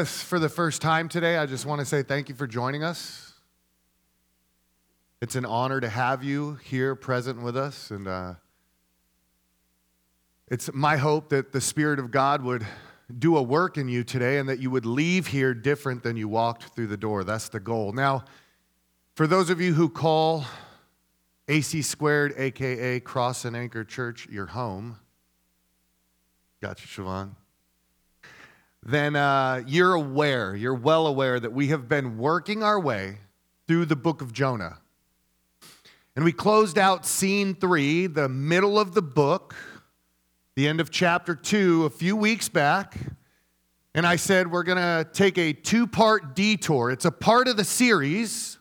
us for the first time today, I just want to say thank you for joining us. It's an honor to have you here present with us. And uh, it's my hope that the Spirit of God would do a work in you today and that you would leave here different than you walked through the door. That's the goal. Now, for those of you who call AC Squared, aka Cross and Anchor Church, your home, got you, Siobhan then uh, you're aware, you're well aware that we have been working our way through the book of Jonah. And we closed out scene three, the middle of the book, the end of chapter two, a few weeks back. And I said, we're going to take a two part detour. It's a part of the series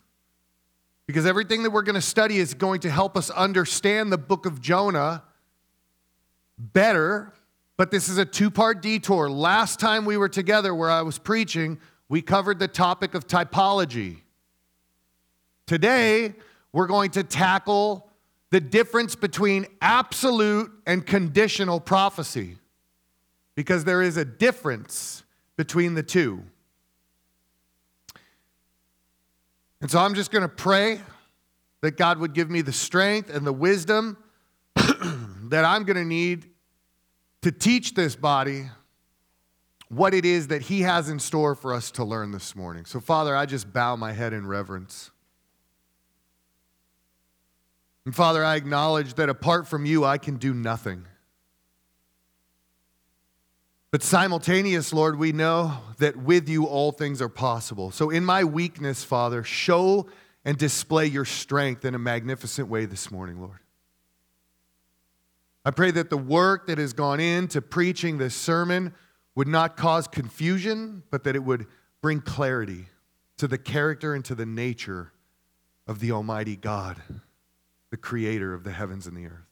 because everything that we're going to study is going to help us understand the book of Jonah better but this is a two part detour. Last time we were together, where I was preaching, we covered the topic of typology. Today, we're going to tackle the difference between absolute and conditional prophecy because there is a difference between the two. And so I'm just going to pray that God would give me the strength and the wisdom that I'm going to need to teach this body what it is that He has in store for us to learn this morning. So, Father, I just bow my head in reverence. And, Father, I acknowledge that apart from you, I can do nothing. But simultaneous, Lord, we know that with you all things are possible. So, in my weakness, Father, show and display your strength in a magnificent way this morning, Lord. I pray that the work that has gone into preaching this sermon would not cause confusion, but that it would bring clarity to the character and to the nature of the Almighty God, the creator of the heavens and the earth.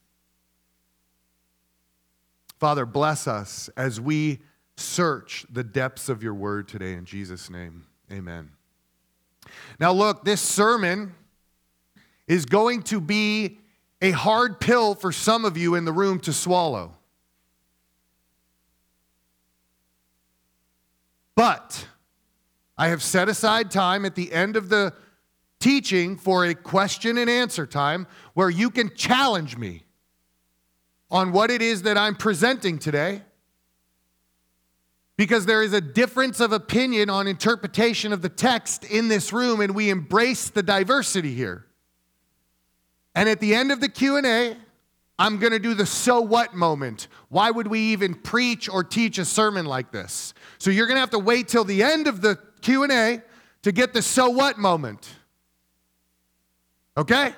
Father, bless us as we search the depths of your word today in Jesus' name. Amen. Now, look, this sermon is going to be a hard pill for some of you in the room to swallow. But I have set aside time at the end of the teaching for a question and answer time where you can challenge me on what it is that I'm presenting today. Because there is a difference of opinion on interpretation of the text in this room, and we embrace the diversity here. And at the end of the Q&A, I'm going to do the so what moment. Why would we even preach or teach a sermon like this? So you're going to have to wait till the end of the Q&A to get the so what moment. Okay?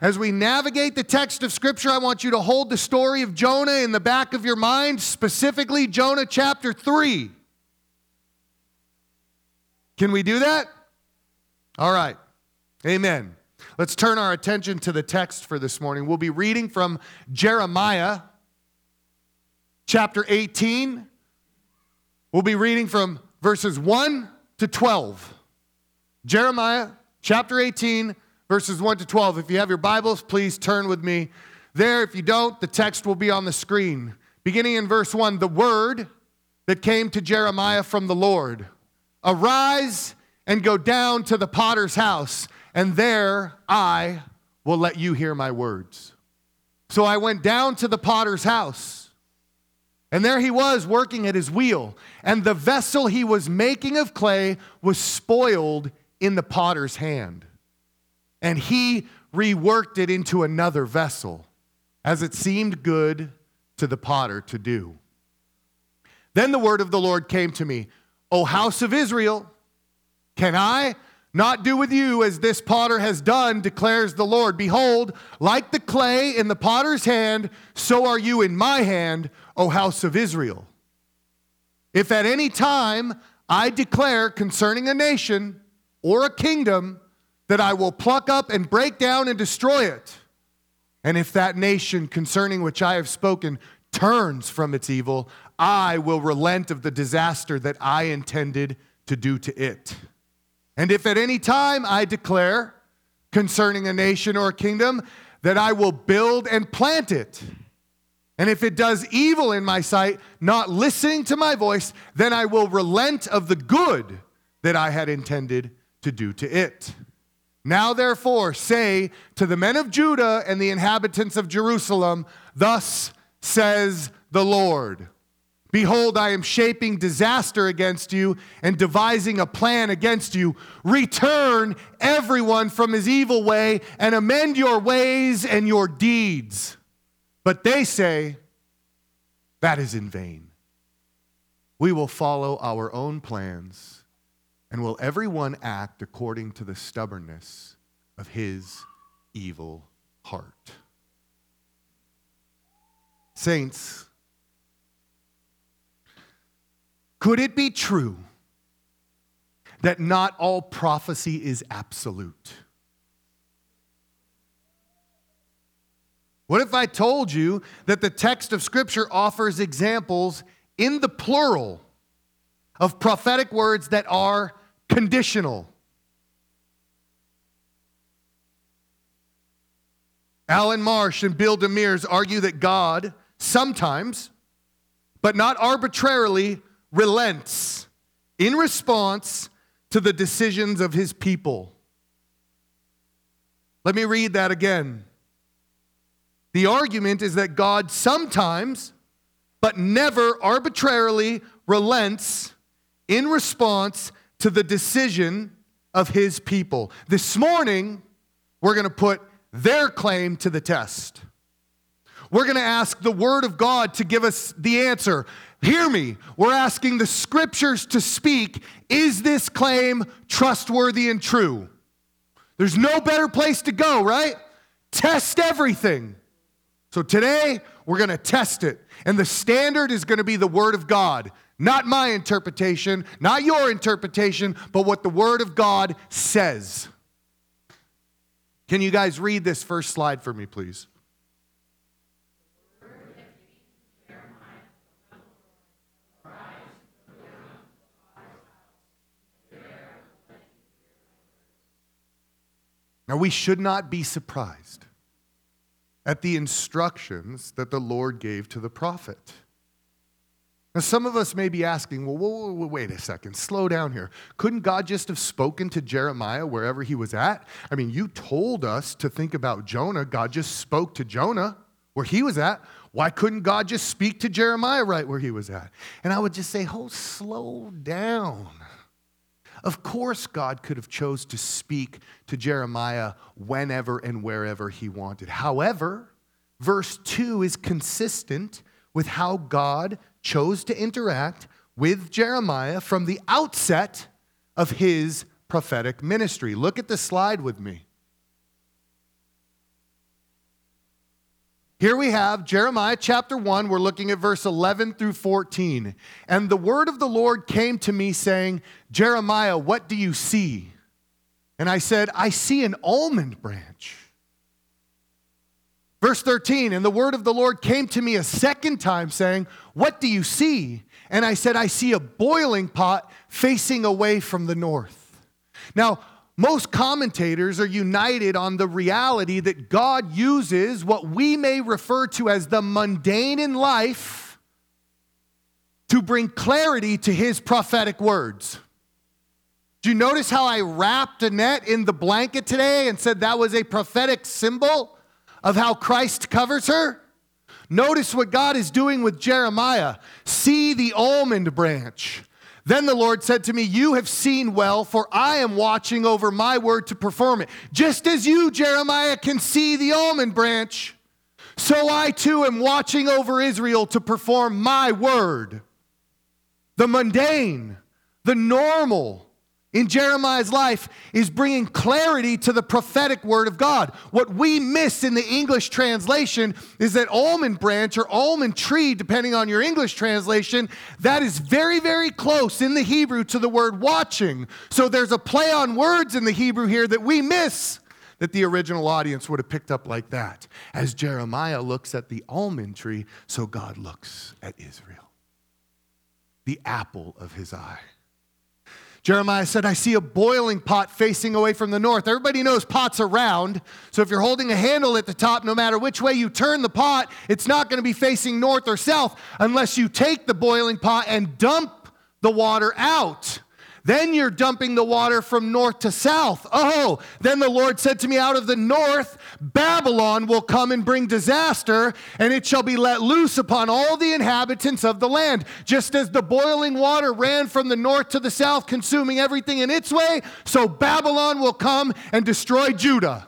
As we navigate the text of Scripture, I want you to hold the story of Jonah in the back of your mind, specifically Jonah chapter 3. Can we do that? All right. Amen. Let's turn our attention to the text for this morning. We'll be reading from Jeremiah chapter 18. We'll be reading from verses 1 to 12. Jeremiah chapter 18, verses 1 to 12. If you have your Bibles, please turn with me there. If you don't, the text will be on the screen. Beginning in verse 1 the word that came to Jeremiah from the Lord Arise and go down to the potter's house and there I will let you hear my words. So I went down to the potter's house, and there he was working at his wheel, and the vessel he was making of clay was spoiled in the potter's hand. And he reworked it into another vessel, as it seemed good to the potter to do. Then the word of the Lord came to me, O house of Israel, can I not do with you as this potter has done, declares the Lord. Behold, like the clay in the potter's hand, so are you in my hand, O house of Israel. If at any time I declare concerning a nation or a kingdom that I will pluck up and break down and destroy it, and if that nation concerning which I have spoken turns from its evil, I will relent of the disaster that I intended to do to it. And if at any time I declare concerning a nation or a kingdom that I will build and plant it, And if it does evil in my sight, not listening to my voice, then I will relent of the good that I had intended to do to it. Now, therefore, say to the men of Judah and the inhabitants of Jerusalem, Thus says the Lord Behold, I am shaping disaster against you and devising a plan against you. Return everyone from his evil way and amend your ways and your deeds. But they say, That is in vain. We will follow our own plans, and will everyone act according to the stubbornness of his evil heart. Saints, could it be true that not all prophecy is absolute? What if I told you that the text of Scripture offers examples in the plural of prophetic words that are conditional? Alan Marsh and Bill Demers argue that God sometimes, but not arbitrarily, relents in response to the decisions of his people. Let me read that again. The argument is that God sometimes, but never arbitrarily, relents in response to the decision of his people. This morning, we're going to put their claim to the test. We're going to ask the Word of God to give us the answer. Hear me. We're asking the Scriptures to speak is this claim trustworthy and true? There's no better place to go, right? Test everything. So today, we're going to test it. And the standard is going to be the Word of God. Not my interpretation, not your interpretation, but what the Word of God says. Can you guys read this first slide for me, please? Now, we should not be surprised at the instructions that the Lord gave to the prophet. Now, some of us may be asking, well, whoa, whoa, wait a second, slow down here. Couldn't God just have spoken to Jeremiah wherever he was at? I mean, you told us to think about Jonah. God just spoke to Jonah where he was at. Why couldn't God just speak to Jeremiah right where he was at? And I would just say, oh, slow down. Of course, God could have chose to speak to Jeremiah whenever and wherever he wanted. However, verse 2 is consistent with how God chose to interact with Jeremiah from the outset of his prophetic ministry. Look at the slide with me. Here we have Jeremiah chapter 1. We're looking at verse 11 through 14. And the word of the Lord came to me, saying, Jeremiah, what do you see? And I said, I see an almond branch. Verse 13, and the word of the Lord came to me a second time, saying, What do you see? And I said, I see a boiling pot facing away from the north. Now, most commentators are united on the reality that God uses what we may refer to as the mundane in life to bring clarity to his prophetic words. Do you notice how I wrapped Annette in the blanket today and said that was a prophetic symbol of how Christ covers her? Notice what God is doing with Jeremiah. See the almond branch. Then the Lord said to me, You have seen well, for I am watching over my word to perform it. Just as you, Jeremiah, can see the almond branch, so I too am watching over Israel to perform my word. The mundane, the normal, in Jeremiah's life is bringing clarity to the prophetic word of God. What we miss in the English translation is that almond branch or almond tree, depending on your English translation, that is very, very close in the Hebrew to the word watching. So there's a play on words in the Hebrew here that we miss that the original audience would have picked up like that. As Jeremiah looks at the almond tree, so God looks at Israel, the apple of his eye. Jeremiah said, I see a boiling pot facing away from the north. Everybody knows pots are round. So if you're holding a handle at the top, no matter which way you turn the pot, it's not going to be facing north or south unless you take the boiling pot and dump the water out. Then you're dumping the water from north to south. Oh, then the Lord said to me, Out of the north, Babylon will come and bring disaster, and it shall be let loose upon all the inhabitants of the land. Just as the boiling water ran from the north to the south, consuming everything in its way, so Babylon will come and destroy Judah.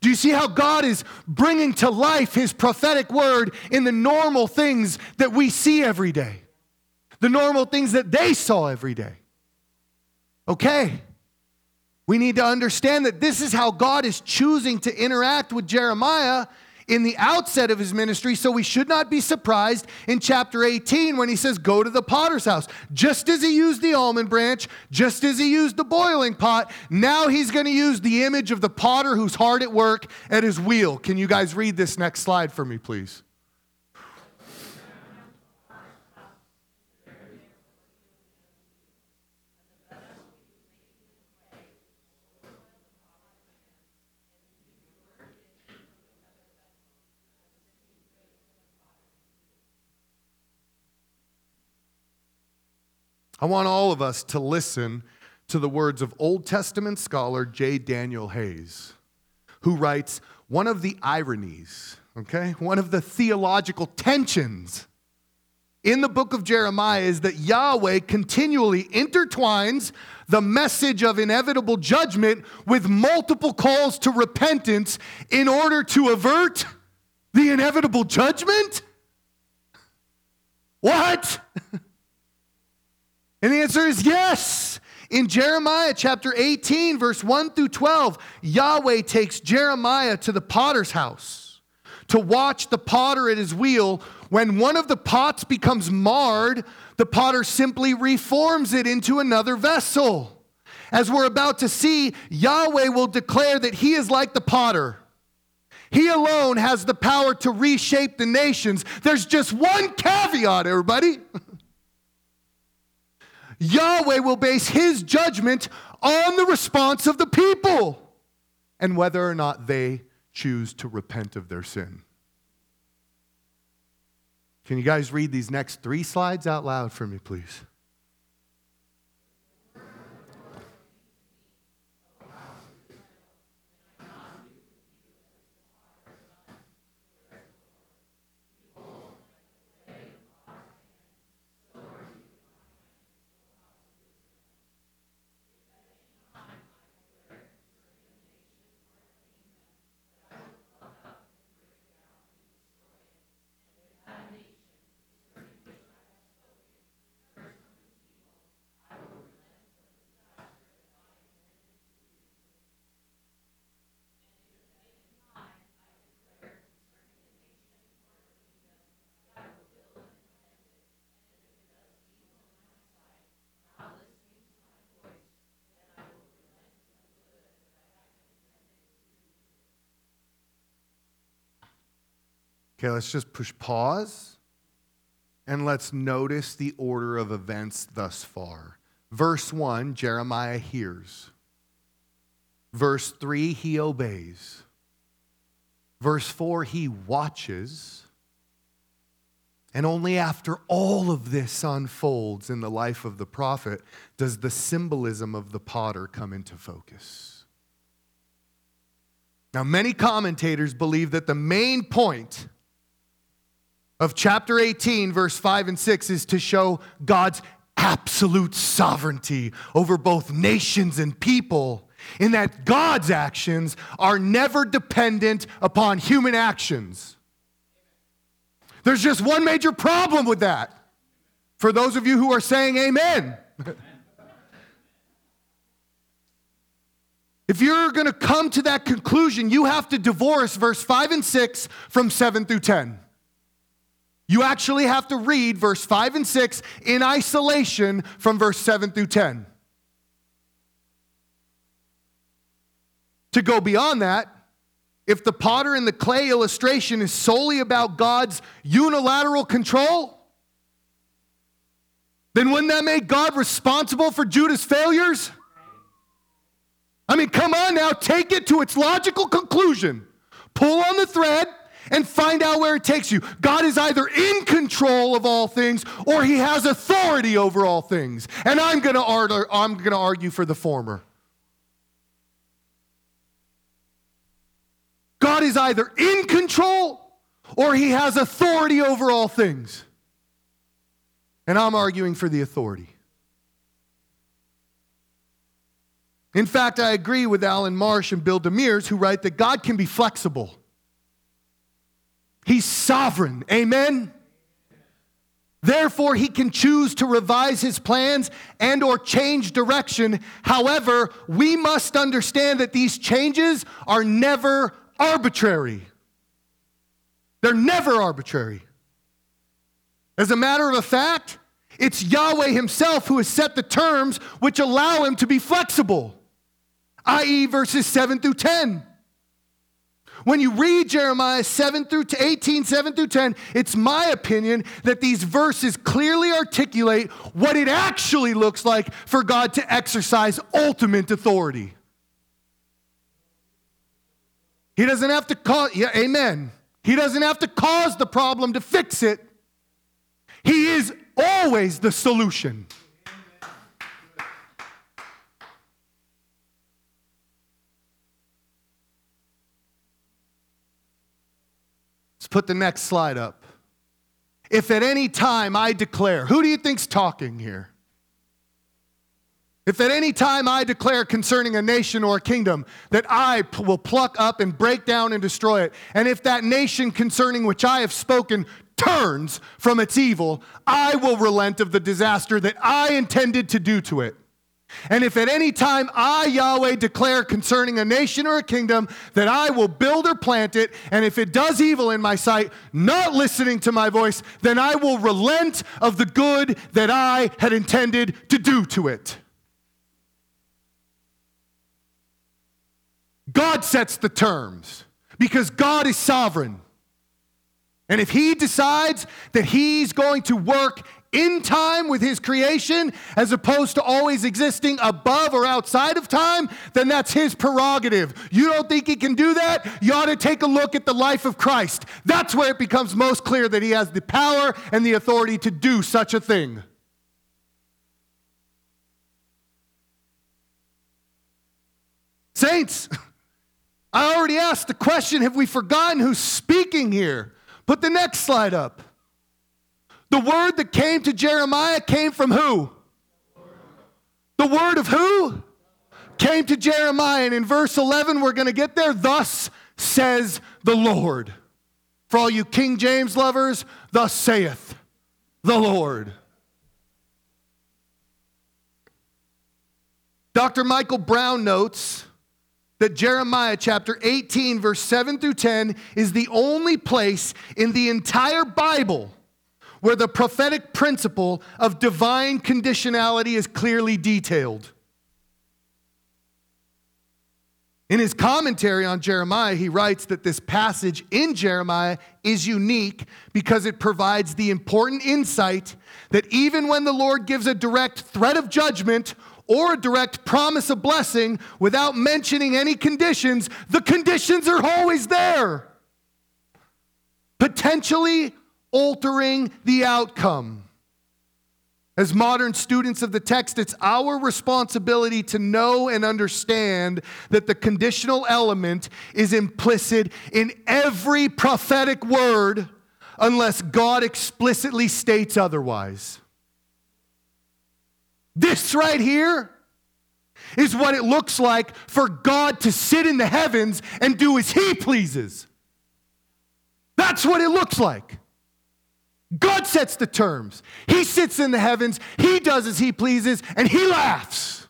Do you see how God is bringing to life his prophetic word in the normal things that we see every day? The normal things that they saw every day. Okay. We need to understand that this is how God is choosing to interact with Jeremiah in the outset of his ministry. So we should not be surprised in chapter 18 when he says, Go to the potter's house. Just as he used the almond branch, just as he used the boiling pot, now he's going to use the image of the potter who's hard at work at his wheel. Can you guys read this next slide for me, please? I want all of us to listen to the words of Old Testament scholar J. Daniel Hays, who writes one of the ironies, okay, one of the theological tensions in the book of Jeremiah is that Yahweh continually intertwines the message of inevitable judgment with multiple calls to repentance in order to avert the inevitable judgment? What? And the answer is yes. In Jeremiah chapter 18, verse 1 through 12, Yahweh takes Jeremiah to the potter's house to watch the potter at his wheel. When one of the pots becomes marred, the potter simply reforms it into another vessel. As we're about to see, Yahweh will declare that he is like the potter. He alone has the power to reshape the nations. There's just one caveat, everybody. Yahweh will base his judgment on the response of the people and whether or not they choose to repent of their sin. Can you guys read these next three slides out loud for me, please? Okay, let's just push pause and let's notice the order of events thus far. Verse 1, Jeremiah hears. Verse 3, he obeys. Verse 4, he watches. And only after all of this unfolds in the life of the prophet does the symbolism of the potter come into focus. Now, many commentators believe that the main point of chapter 18, verse 5 and 6, is to show God's absolute sovereignty over both nations and people, in that God's actions are never dependent upon human actions. There's just one major problem with that. For those of you who are saying amen. if you're going to come to that conclusion, you have to divorce verse 5 and 6 from 7 through 10. You actually have to read verse 5 and 6 in isolation from verse 7 through 10. To go beyond that, if the potter and the clay illustration is solely about God's unilateral control, then wouldn't that make God responsible for Judah's failures? I mean, come on now, take it to its logical conclusion. Pull on the thread and find out where it takes you. God is either in control of all things or he has authority over all things. And I'm going to argue, to argue for the former. God is either in control or he has authority over all things. And I'm arguing for the authority. In fact, I agree with Alan Marsh and Bill Demers who write that God can be flexible. He's sovereign. Amen. Therefore, he can choose to revise his plans and or change direction. However, we must understand that these changes are never arbitrary. They're never arbitrary. As a matter of fact, it's Yahweh himself who has set the terms which allow him to be flexible, i.e., verses 7 through 10. When you read Jeremiah 7 through 18, 7 through 10, it's my opinion that these verses clearly articulate what it actually looks like for God to exercise ultimate authority. He doesn't have to cause, yeah, amen. He doesn't have to cause the problem to fix it. He is always the solution. Put the next slide up. If at any time I declare, who do you think's talking here? If at any time I declare concerning a nation or a kingdom that I p- will pluck up and break down and destroy it, and if that nation concerning which I have spoken turns from its evil, I will relent of the disaster that I intended to do to it. And if at any time I, Yahweh, declare concerning a nation or a kingdom that I will build or plant it, and if it does evil in my sight, not listening to my voice, then I will relent of the good that I had intended to do to it. God sets the terms because God is sovereign. And if He decides that He's going to work in time with his creation as opposed to always existing above or outside of time, then that's his prerogative. You don't think he can do that? You ought to take a look at the life of Christ. That's where it becomes most clear that he has the power and the authority to do such a thing. Saints, I already asked the question have we forgotten who's speaking here? Put the next slide up. The word that came to Jeremiah came from who? The word of who? Came to Jeremiah. And in verse 11, we're going to get there. Thus says the Lord. For all you King James lovers, thus saith the Lord. Dr. Michael Brown notes that Jeremiah chapter 18, verse 7 through 10 is the only place in the entire Bible where the prophetic principle of divine conditionality is clearly detailed. In his commentary on Jeremiah, he writes that this passage in Jeremiah is unique because it provides the important insight that even when the Lord gives a direct threat of judgment or a direct promise of blessing without mentioning any conditions, the conditions are always there. Potentially altering the outcome. As modern students of the text, it's our responsibility to know and understand that the conditional element is implicit in every prophetic word unless God explicitly states otherwise. This right here is what it looks like for God to sit in the heavens and do as He pleases. That's what it looks like. God sets the terms. He sits in the heavens, He does as He pleases, and He laughs.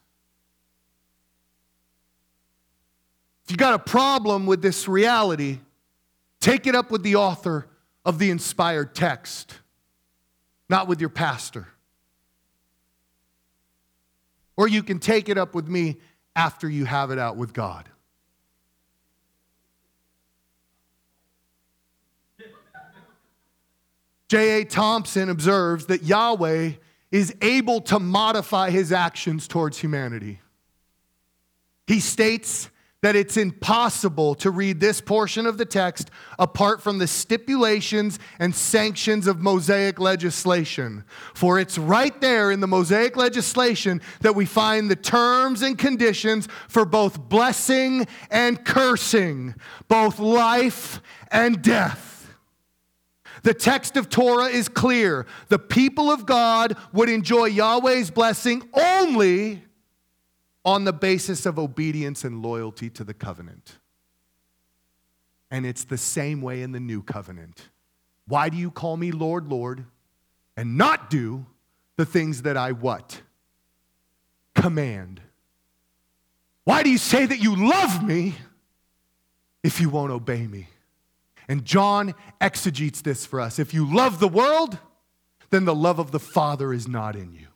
If you got a problem with this reality, take it up with the author of the inspired text, not with your pastor. Or you can take it up with me after you have it out with God. J.A. Thompson observes that Yahweh is able to modify his actions towards humanity. He states that it's impossible to read this portion of the text apart from the stipulations and sanctions of Mosaic legislation. For it's right there in the Mosaic legislation that we find the terms and conditions for both blessing and cursing, both life and death. The text of Torah is clear. The people of God would enjoy Yahweh's blessing only on the basis of obedience and loyalty to the covenant. And it's the same way in the new covenant. Why do you call me Lord, Lord, and not do the things that I what? Command. Why do you say that you love me if you won't obey me? And John exegetes this for us. If you love the world, then the love of the Father is not in you.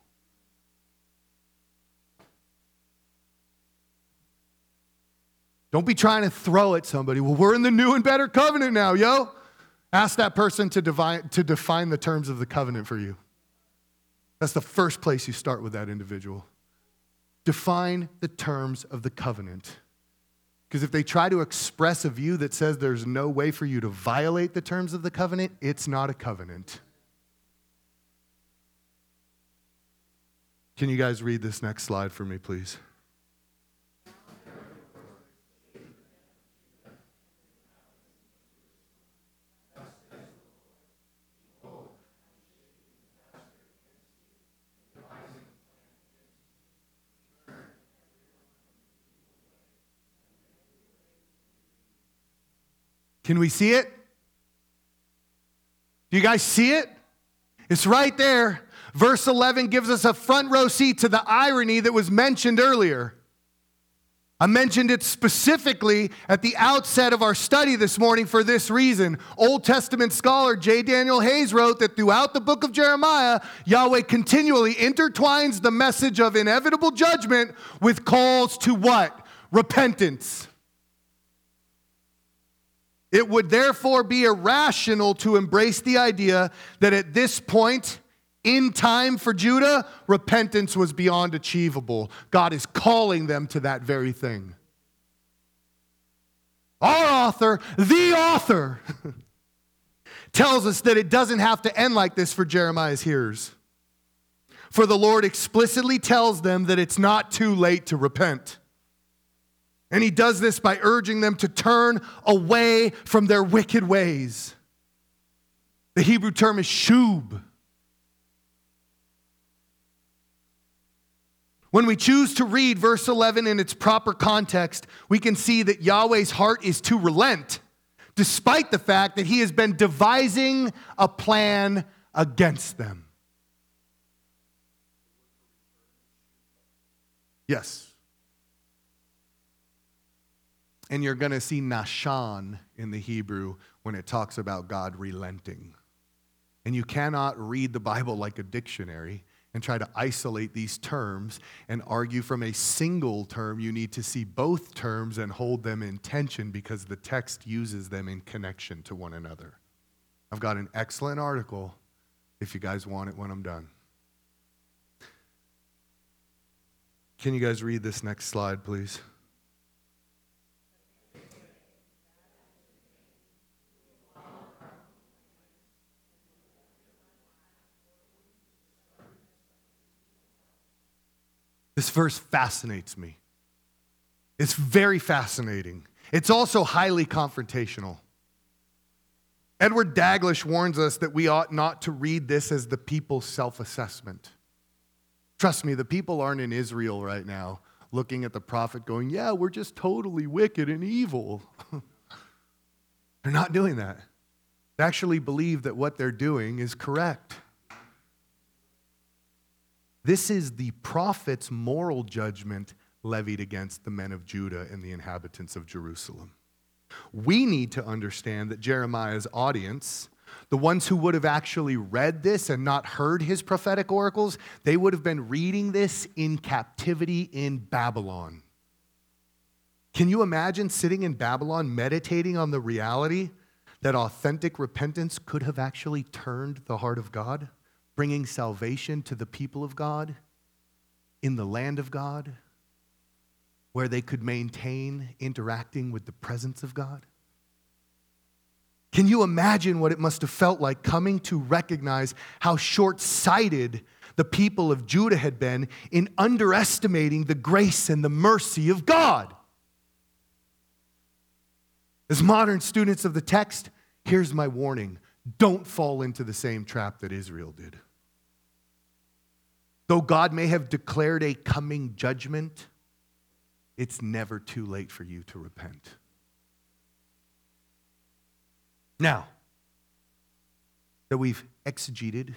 Don't be trying to throw at somebody. Well, we're in the new and better covenant now, yo. Ask that person to, to define the terms of the covenant for you. That's the first place you start with that individual. Define the terms of the covenant. Because if they try to express a view that says there's no way for you to violate the terms of the covenant, it's not a covenant. Can you guys read this next slide for me, please? Can we see it? Do you guys see it? It's right there. Verse 11 gives us a front row seat to the irony that was mentioned earlier. I mentioned it specifically at the outset of our study this morning for this reason. Old Testament scholar J. Daniel Hays wrote that throughout the book of Jeremiah, Yahweh continually intertwines the message of inevitable judgment with calls to what? Repentance. It would therefore be irrational to embrace the idea that at this point in time for Judah, repentance was beyond achievable. God is calling them to that very thing. Our author, the author, tells us that it doesn't have to end like this for Jeremiah's hearers. For the Lord explicitly tells them that it's not too late to repent. And he does this by urging them to turn away from their wicked ways. The Hebrew term is shub. When we choose to read verse 11 in its proper context, we can see that Yahweh's heart is to relent, despite the fact that he has been devising a plan against them. Yes. And you're going to see nacham in the Hebrew when it talks about God relenting. And you cannot read the Bible like a dictionary and try to isolate these terms and argue from a single term. You need to see both terms and hold them in tension because the text uses them in connection to one another. I've got an excellent article if you guys want it when I'm done. Can you guys read this next slide, please? This verse fascinates me. It's very fascinating. It's also highly confrontational. Edward Dalglish warns us that we ought not to read this as the people's self assessment. Trust me, the people aren't in Israel right now looking at the prophet going, Yeah, we're just totally wicked and evil. they're not doing that. They actually believe that what they're doing is correct. This is the prophet's moral judgment levied against the men of Judah and the inhabitants of Jerusalem. We need to understand that Jeremiah's audience, the ones who would have actually read this and not heard his prophetic oracles, they would have been reading this in captivity in Babylon. Can you imagine sitting in Babylon meditating on the reality that authentic repentance could have actually turned the heart of God? Bringing salvation to the people of God in the land of God, where they could maintain interacting with the presence of God? Can you imagine what it must have felt like coming to recognize how short sighted the people of Judah had been in underestimating the grace and the mercy of God? As modern students of the text, here's my warning don't fall into the same trap that Israel did. Though God may have declared a coming judgment, it's never too late for you to repent. Now, that we've exegeted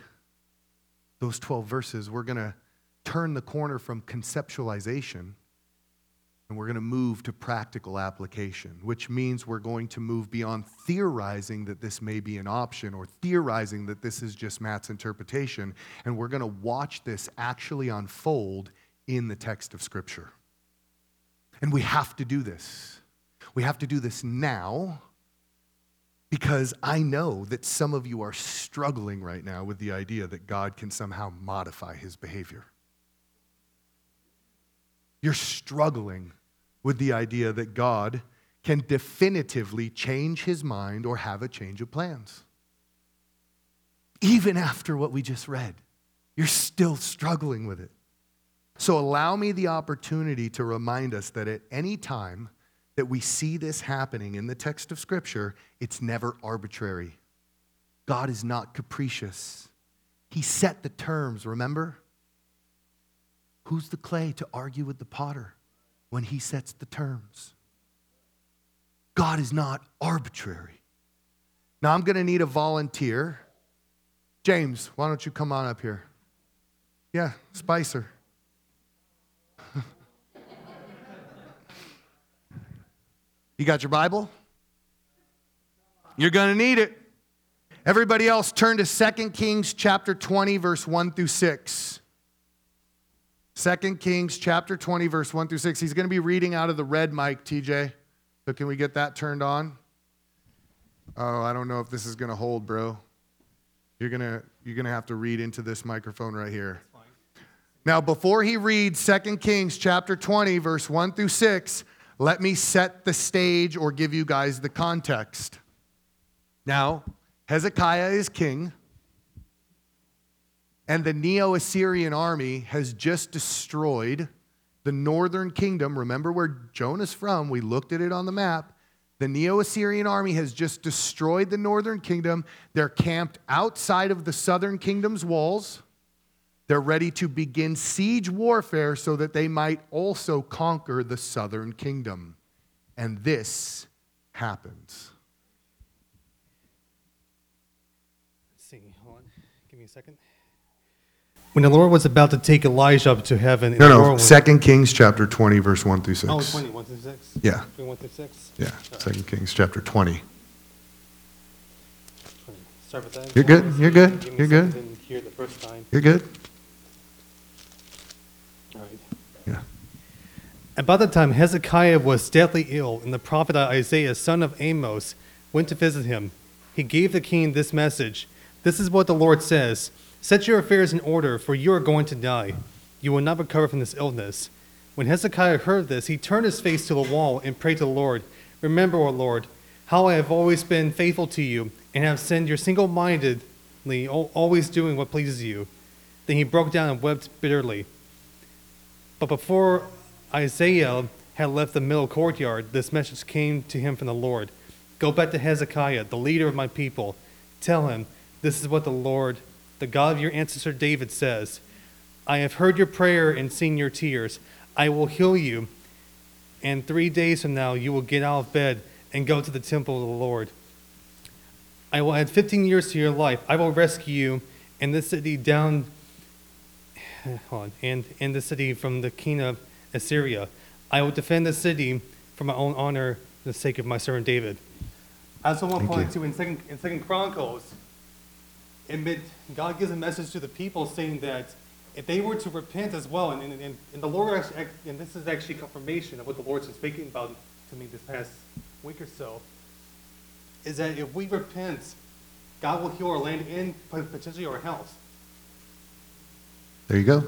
those 12 verses, we're going to turn the corner from conceptualization and we're going to move to practical application, which means we're going to move beyond theorizing that this may be an option or theorizing that this is just Matt's interpretation, and we're going to watch this actually unfold in the text of Scripture. And we have to do this. We have to do this now because I know that some of you are struggling right now with the idea that God can somehow modify his behavior. You're struggling with the idea that God can definitively change his mind or have a change of plans. Even after what we just read, you're still struggling with it. So allow me the opportunity to remind us that at any time, that we see this happening in the text of Scripture, it's never arbitrary. God is not capricious. He set the terms, remember? Who's the clay to argue with the potter when he sets the terms? God is not arbitrary. Now I'm going to need a volunteer. James, why don't you come on up here? Yeah, Spicer. You got your Bible? You're going to need it. Everybody else turn to 2 Kings chapter 20 verse 1 through 6. 2 Kings chapter 20 verse 1 through 6. He's going to be reading out of the red mic, TJ. So can we get that turned on? Oh, I don't know if this is going to hold, bro. You're going to you're going to have to read into this microphone right here. Now, before he reads 2 Kings chapter 20 verse 1 through 6, let me set the stage or give you guys the context. Now, Hezekiah is king, and the Neo Assyrian army has just destroyed the northern kingdom. Remember where Jonah's from? We looked at it on the map. The Neo Assyrian army has just destroyed the northern kingdom. They're camped outside of the southern kingdom's walls. They're ready to begin siege warfare so that they might also conquer the southern kingdom. And this happens. Let's see. Hold on. Give me a second. When the Lord was about to take Elijah up to heaven, no, no, Second Kings chapter 20, verse 1 through 6. Oh, 20, 1 through 6? Yeah. 1 through 6? Yeah, Second Kings chapter 20. Sorry about that. You're good, you're good, you're good. Didn't hear the first time. You're good. Yeah. About the time Hezekiah was deathly ill, and the prophet Isaiah, son of Amos, went to visit him, he gave the king this message This is what the Lord says Set your affairs in order, for you are going to die. You will not recover from this illness. When Hezekiah heard this, he turned his face to the wall and prayed to the Lord Remember, O Lord, how I have always been faithful to you, and have sinned you single mindedly, always doing what pleases you. Then he broke down and wept bitterly. But before Isaiah had left the middle courtyard, this message came to him from the Lord Go back to Hezekiah, the leader of my people. Tell him, This is what the Lord, the God of your ancestor David, says I have heard your prayer and seen your tears. I will heal you, and three days from now you will get out of bed and go to the temple of the Lord. I will add 15 years to your life. I will rescue you and this city down, hold on, and, and the city from the king of Assyria. I will defend the city for my own honor, for the sake of my servant David. As someone pointed to in Second in Second Chronicles, admit, God gives a message to the people saying that if they were to repent as well, and, and, and the Lord actually, and this is actually confirmation of what the Lord's been speaking about to me this past week or so, is that if we repent, God will heal our land and potentially our health. There you go.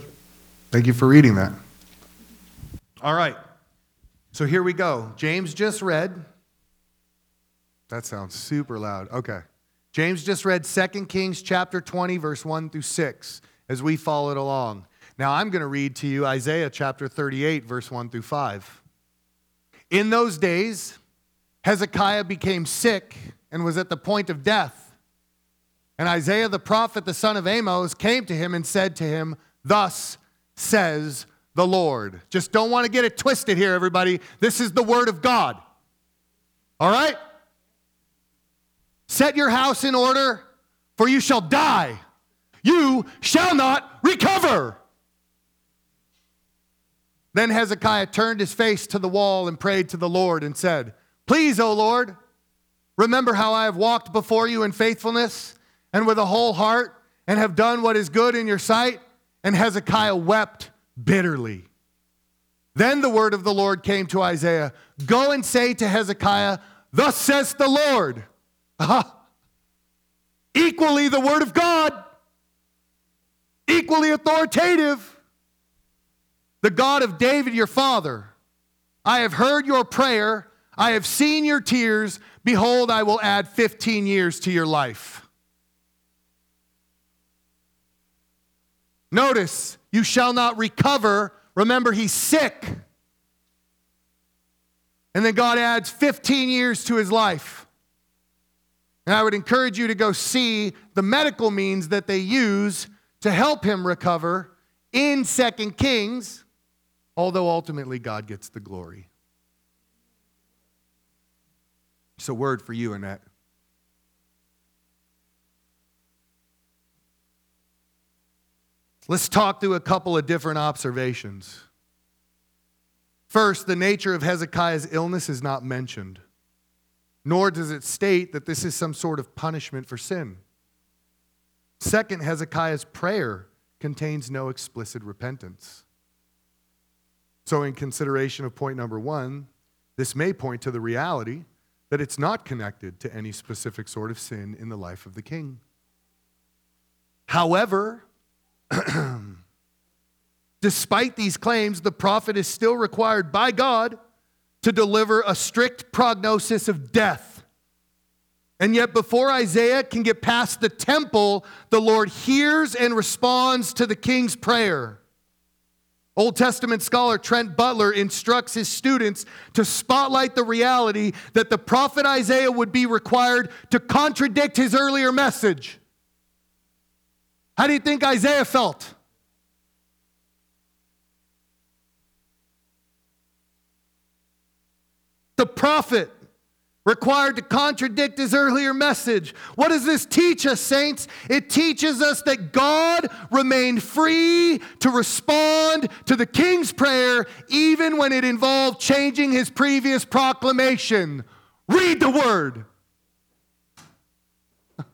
Thank you for reading that. All right. So here we go. James just read. That sounds super loud. Okay. James just read 2 Kings chapter 20 verse 1 through 6 as we followed along. Now I'm going to read to you Isaiah chapter 38 verse 1 through 5. In those days Hezekiah became sick and was at the point of death. And Isaiah the prophet, the son of Amos, came to him and said to him, Thus says the Lord. Just don't want to get it twisted here, everybody. This is the word of God. All right? Set your house in order, for you shall die. You shall not recover. Then Hezekiah turned his face to the wall and prayed to the Lord and said, Please, O Lord, remember how I have walked before you in faithfulness and with a whole heart and have done what is good in your sight. And Hezekiah wept bitterly. Then the word of the Lord came to Isaiah Go and say to Hezekiah, Thus says the Lord. Aha. Equally the word of God, equally authoritative. The God of David, your father, I have heard your prayer, I have seen your tears. Behold, I will add 15 years to your life. Notice, you shall not recover. Remember, he's sick. And then God adds 15 years to his life. And I would encourage you to go see the medical means that they use to help him recover in Second Kings, although ultimately God gets the glory. It's a word for you, Annette. Let's talk through a couple of different observations. First, the nature of Hezekiah's illness is not mentioned, nor does it state that this is some sort of punishment for sin. Second, Hezekiah's prayer contains no explicit repentance. So, in consideration of point number one, this may point to the reality that it's not connected to any specific sort of sin in the life of the king. However, Despite these claims, the prophet is still required by God to deliver a strict prognosis of death. And yet, before Isaiah can get past the temple, the Lord hears and responds to the king's prayer. Old Testament scholar Trent Butler instructs his students to spotlight the reality that the prophet Isaiah would be required to contradict his earlier message. How do you think Isaiah felt? The prophet required to contradict his earlier message. What does this teach us, saints? It teaches us that God remained free to respond to the king's prayer even when it involved changing his previous proclamation. Read the word.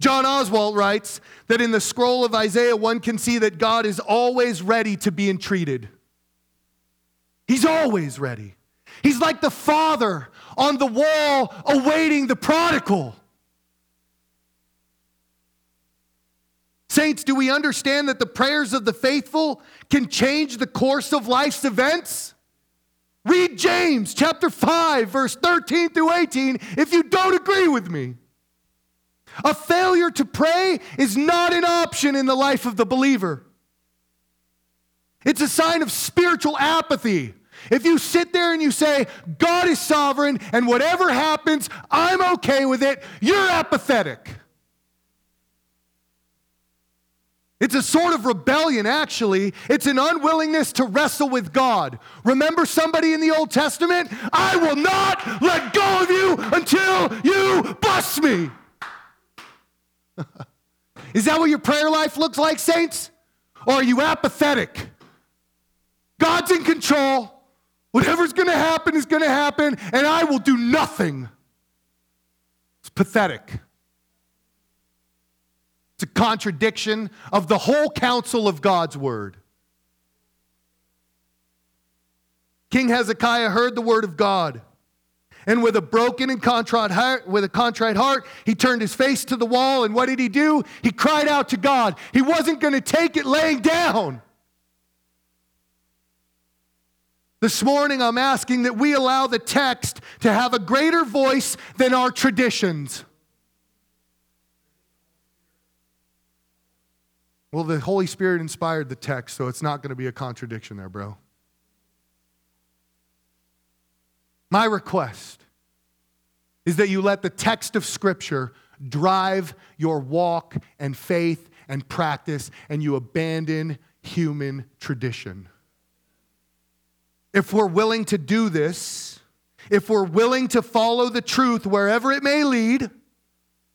John Oswalt writes that in the scroll of Isaiah, one can see that God is always ready to be entreated. He's always ready. He's like the father on the wall awaiting the prodigal. Saints, do we understand that the prayers of the faithful can change the course of life's events? Read James chapter 5, verse 13 through 18 if you don't agree with me. A failure to pray is not an option in the life of the believer. It's a sign of spiritual apathy. If you sit there and you say, God is sovereign and whatever happens, I'm okay with it, you're apathetic. It's a sort of rebellion, actually. It's an unwillingness to wrestle with God. Remember somebody in the Old Testament? I will not let go of you until you bust me. Is that what your prayer life looks like, saints? Or are you apathetic? God's in control. Whatever's going to happen is going to happen, and I will do nothing. It's pathetic. It's a contradiction of the whole counsel of God's word. King Hezekiah heard the word of God And with a broken and contrite heart, with a contrite heart, he turned his face to the wall. And what did he do? He cried out to God. He wasn't going to take it laying down. This morning, I'm asking that we allow the text to have a greater voice than our traditions. Well, the Holy Spirit inspired the text, so it's not going to be a contradiction there, bro. My request is that you let the text of Scripture drive your walk and faith and practice, and you abandon human tradition. If we're willing to do this, if we're willing to follow the truth wherever it may lead,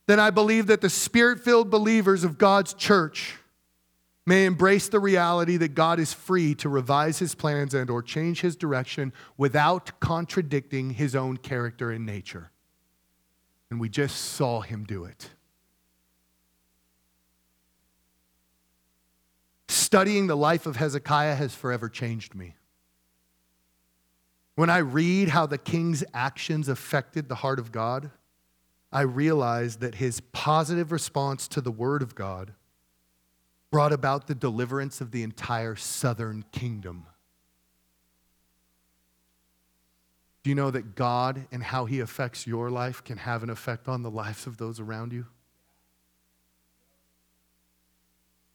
then I believe that the spirit filled believers of God's church may embrace the reality that God is free to revise his plans and or change his direction without contradicting his own character and nature. And we just saw him do it. Studying the life of Hezekiah has forever changed me. When I read how the king's actions affected the heart of God, I realize that his positive response to the word of God brought about the deliverance of the entire southern kingdom. Do you know that God and how He affects your life can have an effect on the lives of those around you?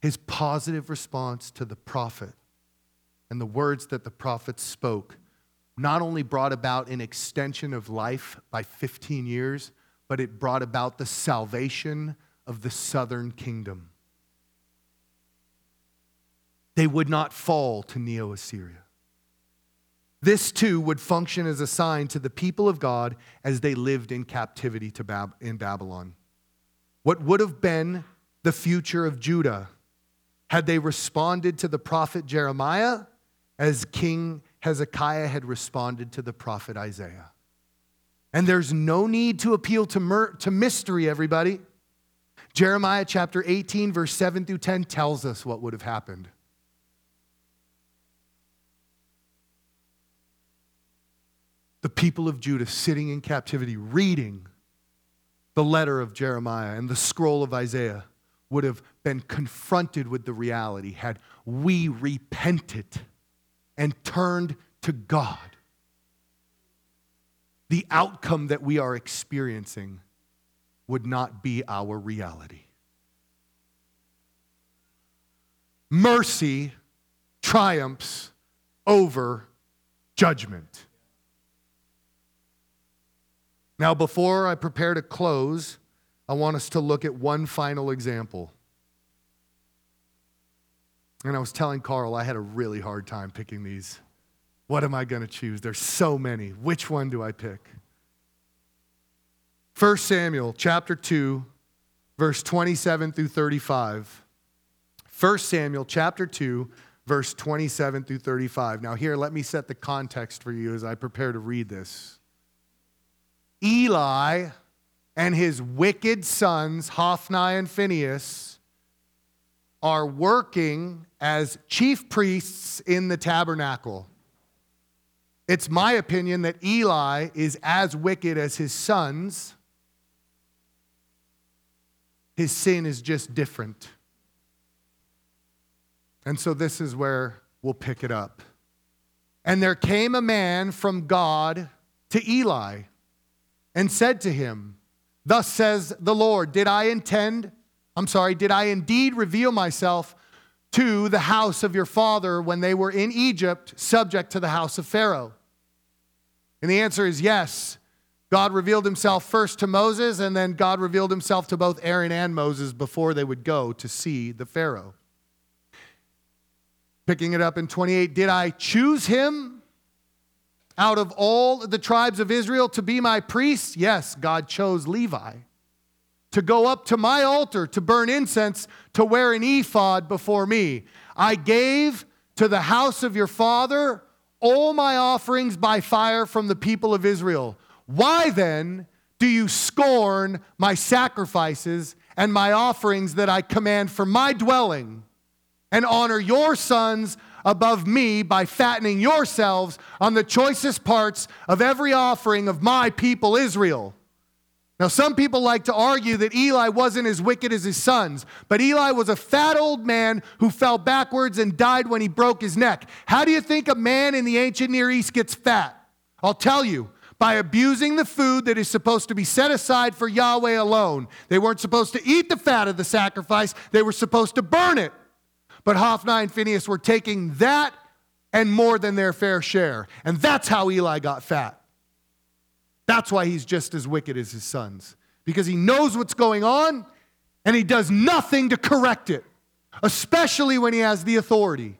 His positive response to the prophet and the words that the prophet spoke not only brought about an extension of life by 15 years, but it brought about the salvation of the southern kingdom they would not fall to Neo Assyria. This too would function as a sign to the people of God as they lived in captivity to Bab- in Babylon. What would have been the future of Judah had they responded to the prophet Jeremiah as King Hezekiah had responded to the prophet Isaiah? And there's no need to appeal to, mer- to mystery, everybody. Jeremiah chapter 18, verse 7 through 10 tells us what would have happened. the people of Judah sitting in captivity, reading the letter of Jeremiah and the scroll of Isaiah, would have been confronted with the reality had we repented and turned to God. The outcome that we are experiencing would not be our reality. Mercy triumphs over judgment. Now, before I prepare to close, I want us to look at one final example. And I was telling Carl I had a really hard time picking these. What am I going to choose? There's so many. Which one do I pick? 1 Samuel chapter 2 verse 27 through 35. 1 Samuel chapter 2 verse 27 through 35. Now here let me set the context for you as I prepare to read this. Eli and his wicked sons, Hophni and Phinehas, are working as chief priests in the tabernacle. It's my opinion that Eli is as wicked as his sons. His sin is just different. And so this is where we'll pick it up. And there came a man from God to Eli and said to him, Thus says the Lord, did I intend, I'm sorry, did I indeed reveal myself to the house of your father when they were in Egypt, subject to the house of Pharaoh? And the answer is yes. God revealed himself first to Moses, and then God revealed himself to both Aaron and Moses before they would go to see the Pharaoh. Picking it up in 28, did I choose him out of all the tribes of Israel to be my priest? Yes, God chose Levi to go up to my altar to burn incense, to wear an ephod before me. I gave to the house of your father all my offerings by fire from the people of Israel. Why then do you scorn my sacrifices and my offerings that I command for my dwelling and honor your sons above me by fattening yourselves on the choicest parts of every offering of my people Israel. Now, some people like to argue that Eli wasn't as wicked as his sons, but Eli was a fat old man who fell backwards and died when he broke his neck. How do you think a man in the ancient Near East gets fat? I'll tell you by abusing the food that is supposed to be set aside for Yahweh alone. They weren't supposed to eat the fat of the sacrifice, they were supposed to burn it. But Hophni and Phinehas were taking that and more than their fair share. And that's how Eli got fat. That's why he's just as wicked as his sons, because he knows what's going on and he does nothing to correct it, especially when he has the authority.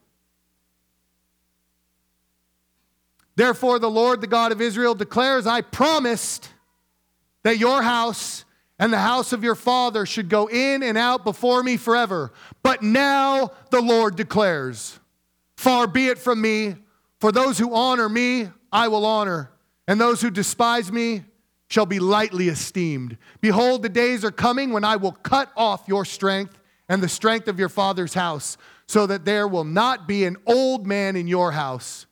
Therefore, the Lord, the God of Israel, declares, I promised that your house and the house of your father should go in and out before me forever. But now the Lord declares, Far be it from me, for those who honor me, I will honor and those who despise me shall be lightly esteemed. Behold, the days are coming when I will cut off your strength and the strength of your father's house, so that there will not be an old man in your house.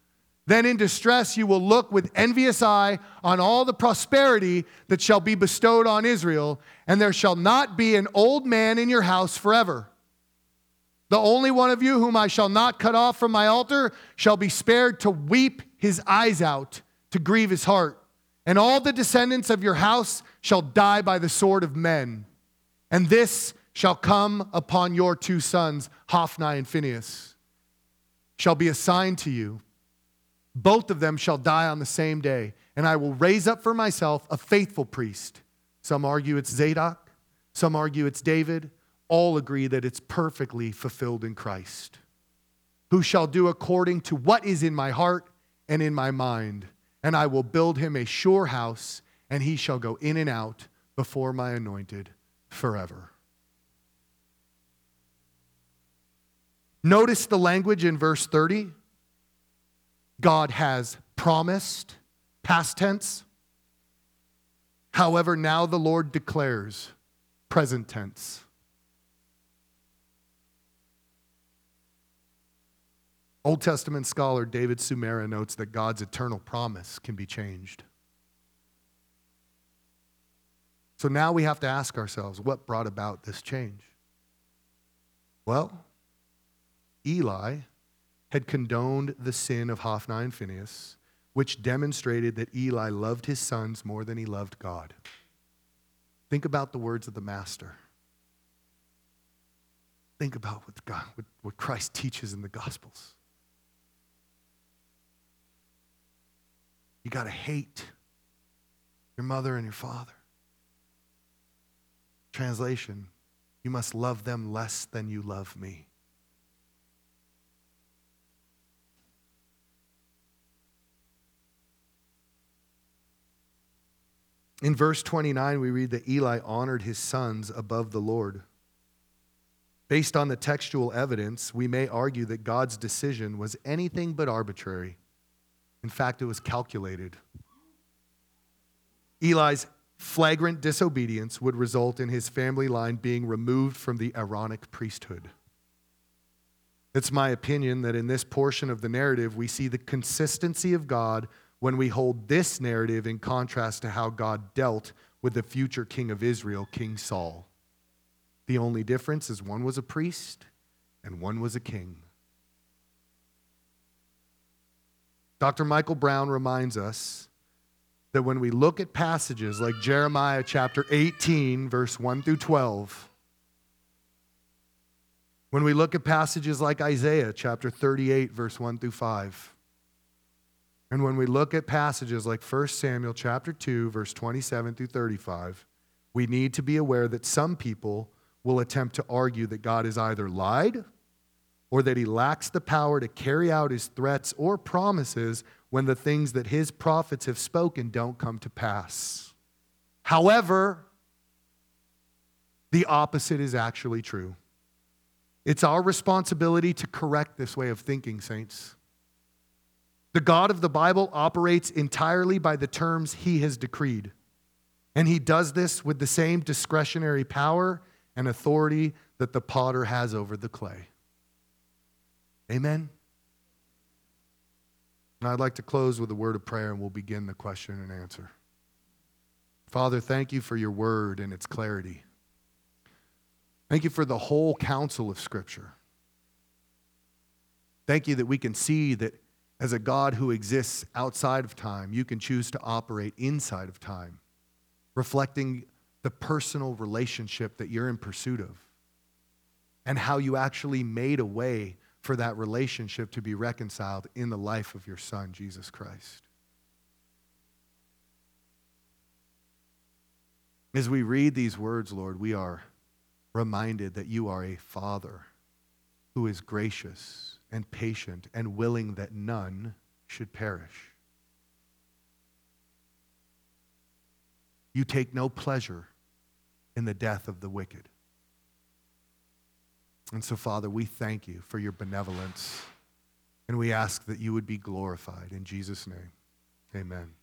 Then in distress you will look with envious eye on all the prosperity that shall be bestowed on Israel, and there shall not be an old man in your house forever. The only one of you whom I shall not cut off from my altar shall be spared to weep his eyes out to grieve his heart. And all the descendants of your house shall die by the sword of men. And this shall come upon your two sons, Hophni and Phinehas, shall be assigned to you. Both of them shall die on the same day. And I will raise up for myself a faithful priest. Some argue it's Zadok, some argue it's David. All agree that it's perfectly fulfilled in Christ, who shall do according to what is in my heart and in my mind and I will build him a sure house, and he shall go in and out before my anointed forever. Notice the language in verse 30. God has promised, past tense. However, now the Lord declares, present tense. Old Testament scholar David Tsumura notes that God's eternal promise can be changed. So now we have to ask ourselves what brought about this change? Well, Eli had condoned the sin of Hophni and Phinehas, which demonstrated that Eli loved his sons more than he loved God. Think about the words of the Master. Think about what, God, what, what Christ teaches in the Gospels. You got to hate your mother and your father. Translation You must love them less than you love me. In verse 29, we read that Eli honored his sons above the Lord. Based on the textual evidence, we may argue that God's decision was anything but arbitrary. In fact, it was calculated. Eli's flagrant disobedience would result in his family line being removed from the Aaronic priesthood. It's my opinion that in this portion of the narrative, we see the consistency of God when we hold this narrative in contrast to how God dealt with the future king of Israel, King Saul. The only difference is one was a priest and one was a king. Dr. Michael Brown reminds us that when we look at passages like Jeremiah chapter 18, verse 1 through 12, when we look at passages like Isaiah chapter 38, verse 1 through 5, and when we look at passages like 1 Samuel chapter 2, verse 27 through 35, we need to be aware that some people will attempt to argue that God has either lied or that he lacks the power to carry out his threats or promises when the things that his prophets have spoken don't come to pass. However, the opposite is actually true. It's our responsibility to correct this way of thinking, saints. The God of the Bible operates entirely by the terms he has decreed. And he does this with the same discretionary power and authority that the potter has over the clay. Amen? And I'd like to close with a word of prayer and we'll begin the question and answer. Father, thank you for your word and its clarity. Thank you for the whole counsel of Scripture. Thank you that we can see that as a God who exists outside of time, you can choose to operate inside of time, reflecting the personal relationship that you're in pursuit of and how you actually made a way for that relationship to be reconciled in the life of your Son, Jesus Christ. As we read these words, Lord, we are reminded that you are a Father who is gracious and patient and willing that none should perish. You take no pleasure in the death of the wicked. And so, Father, we thank you for your benevolence, and we ask that you would be glorified. In Jesus' name, amen.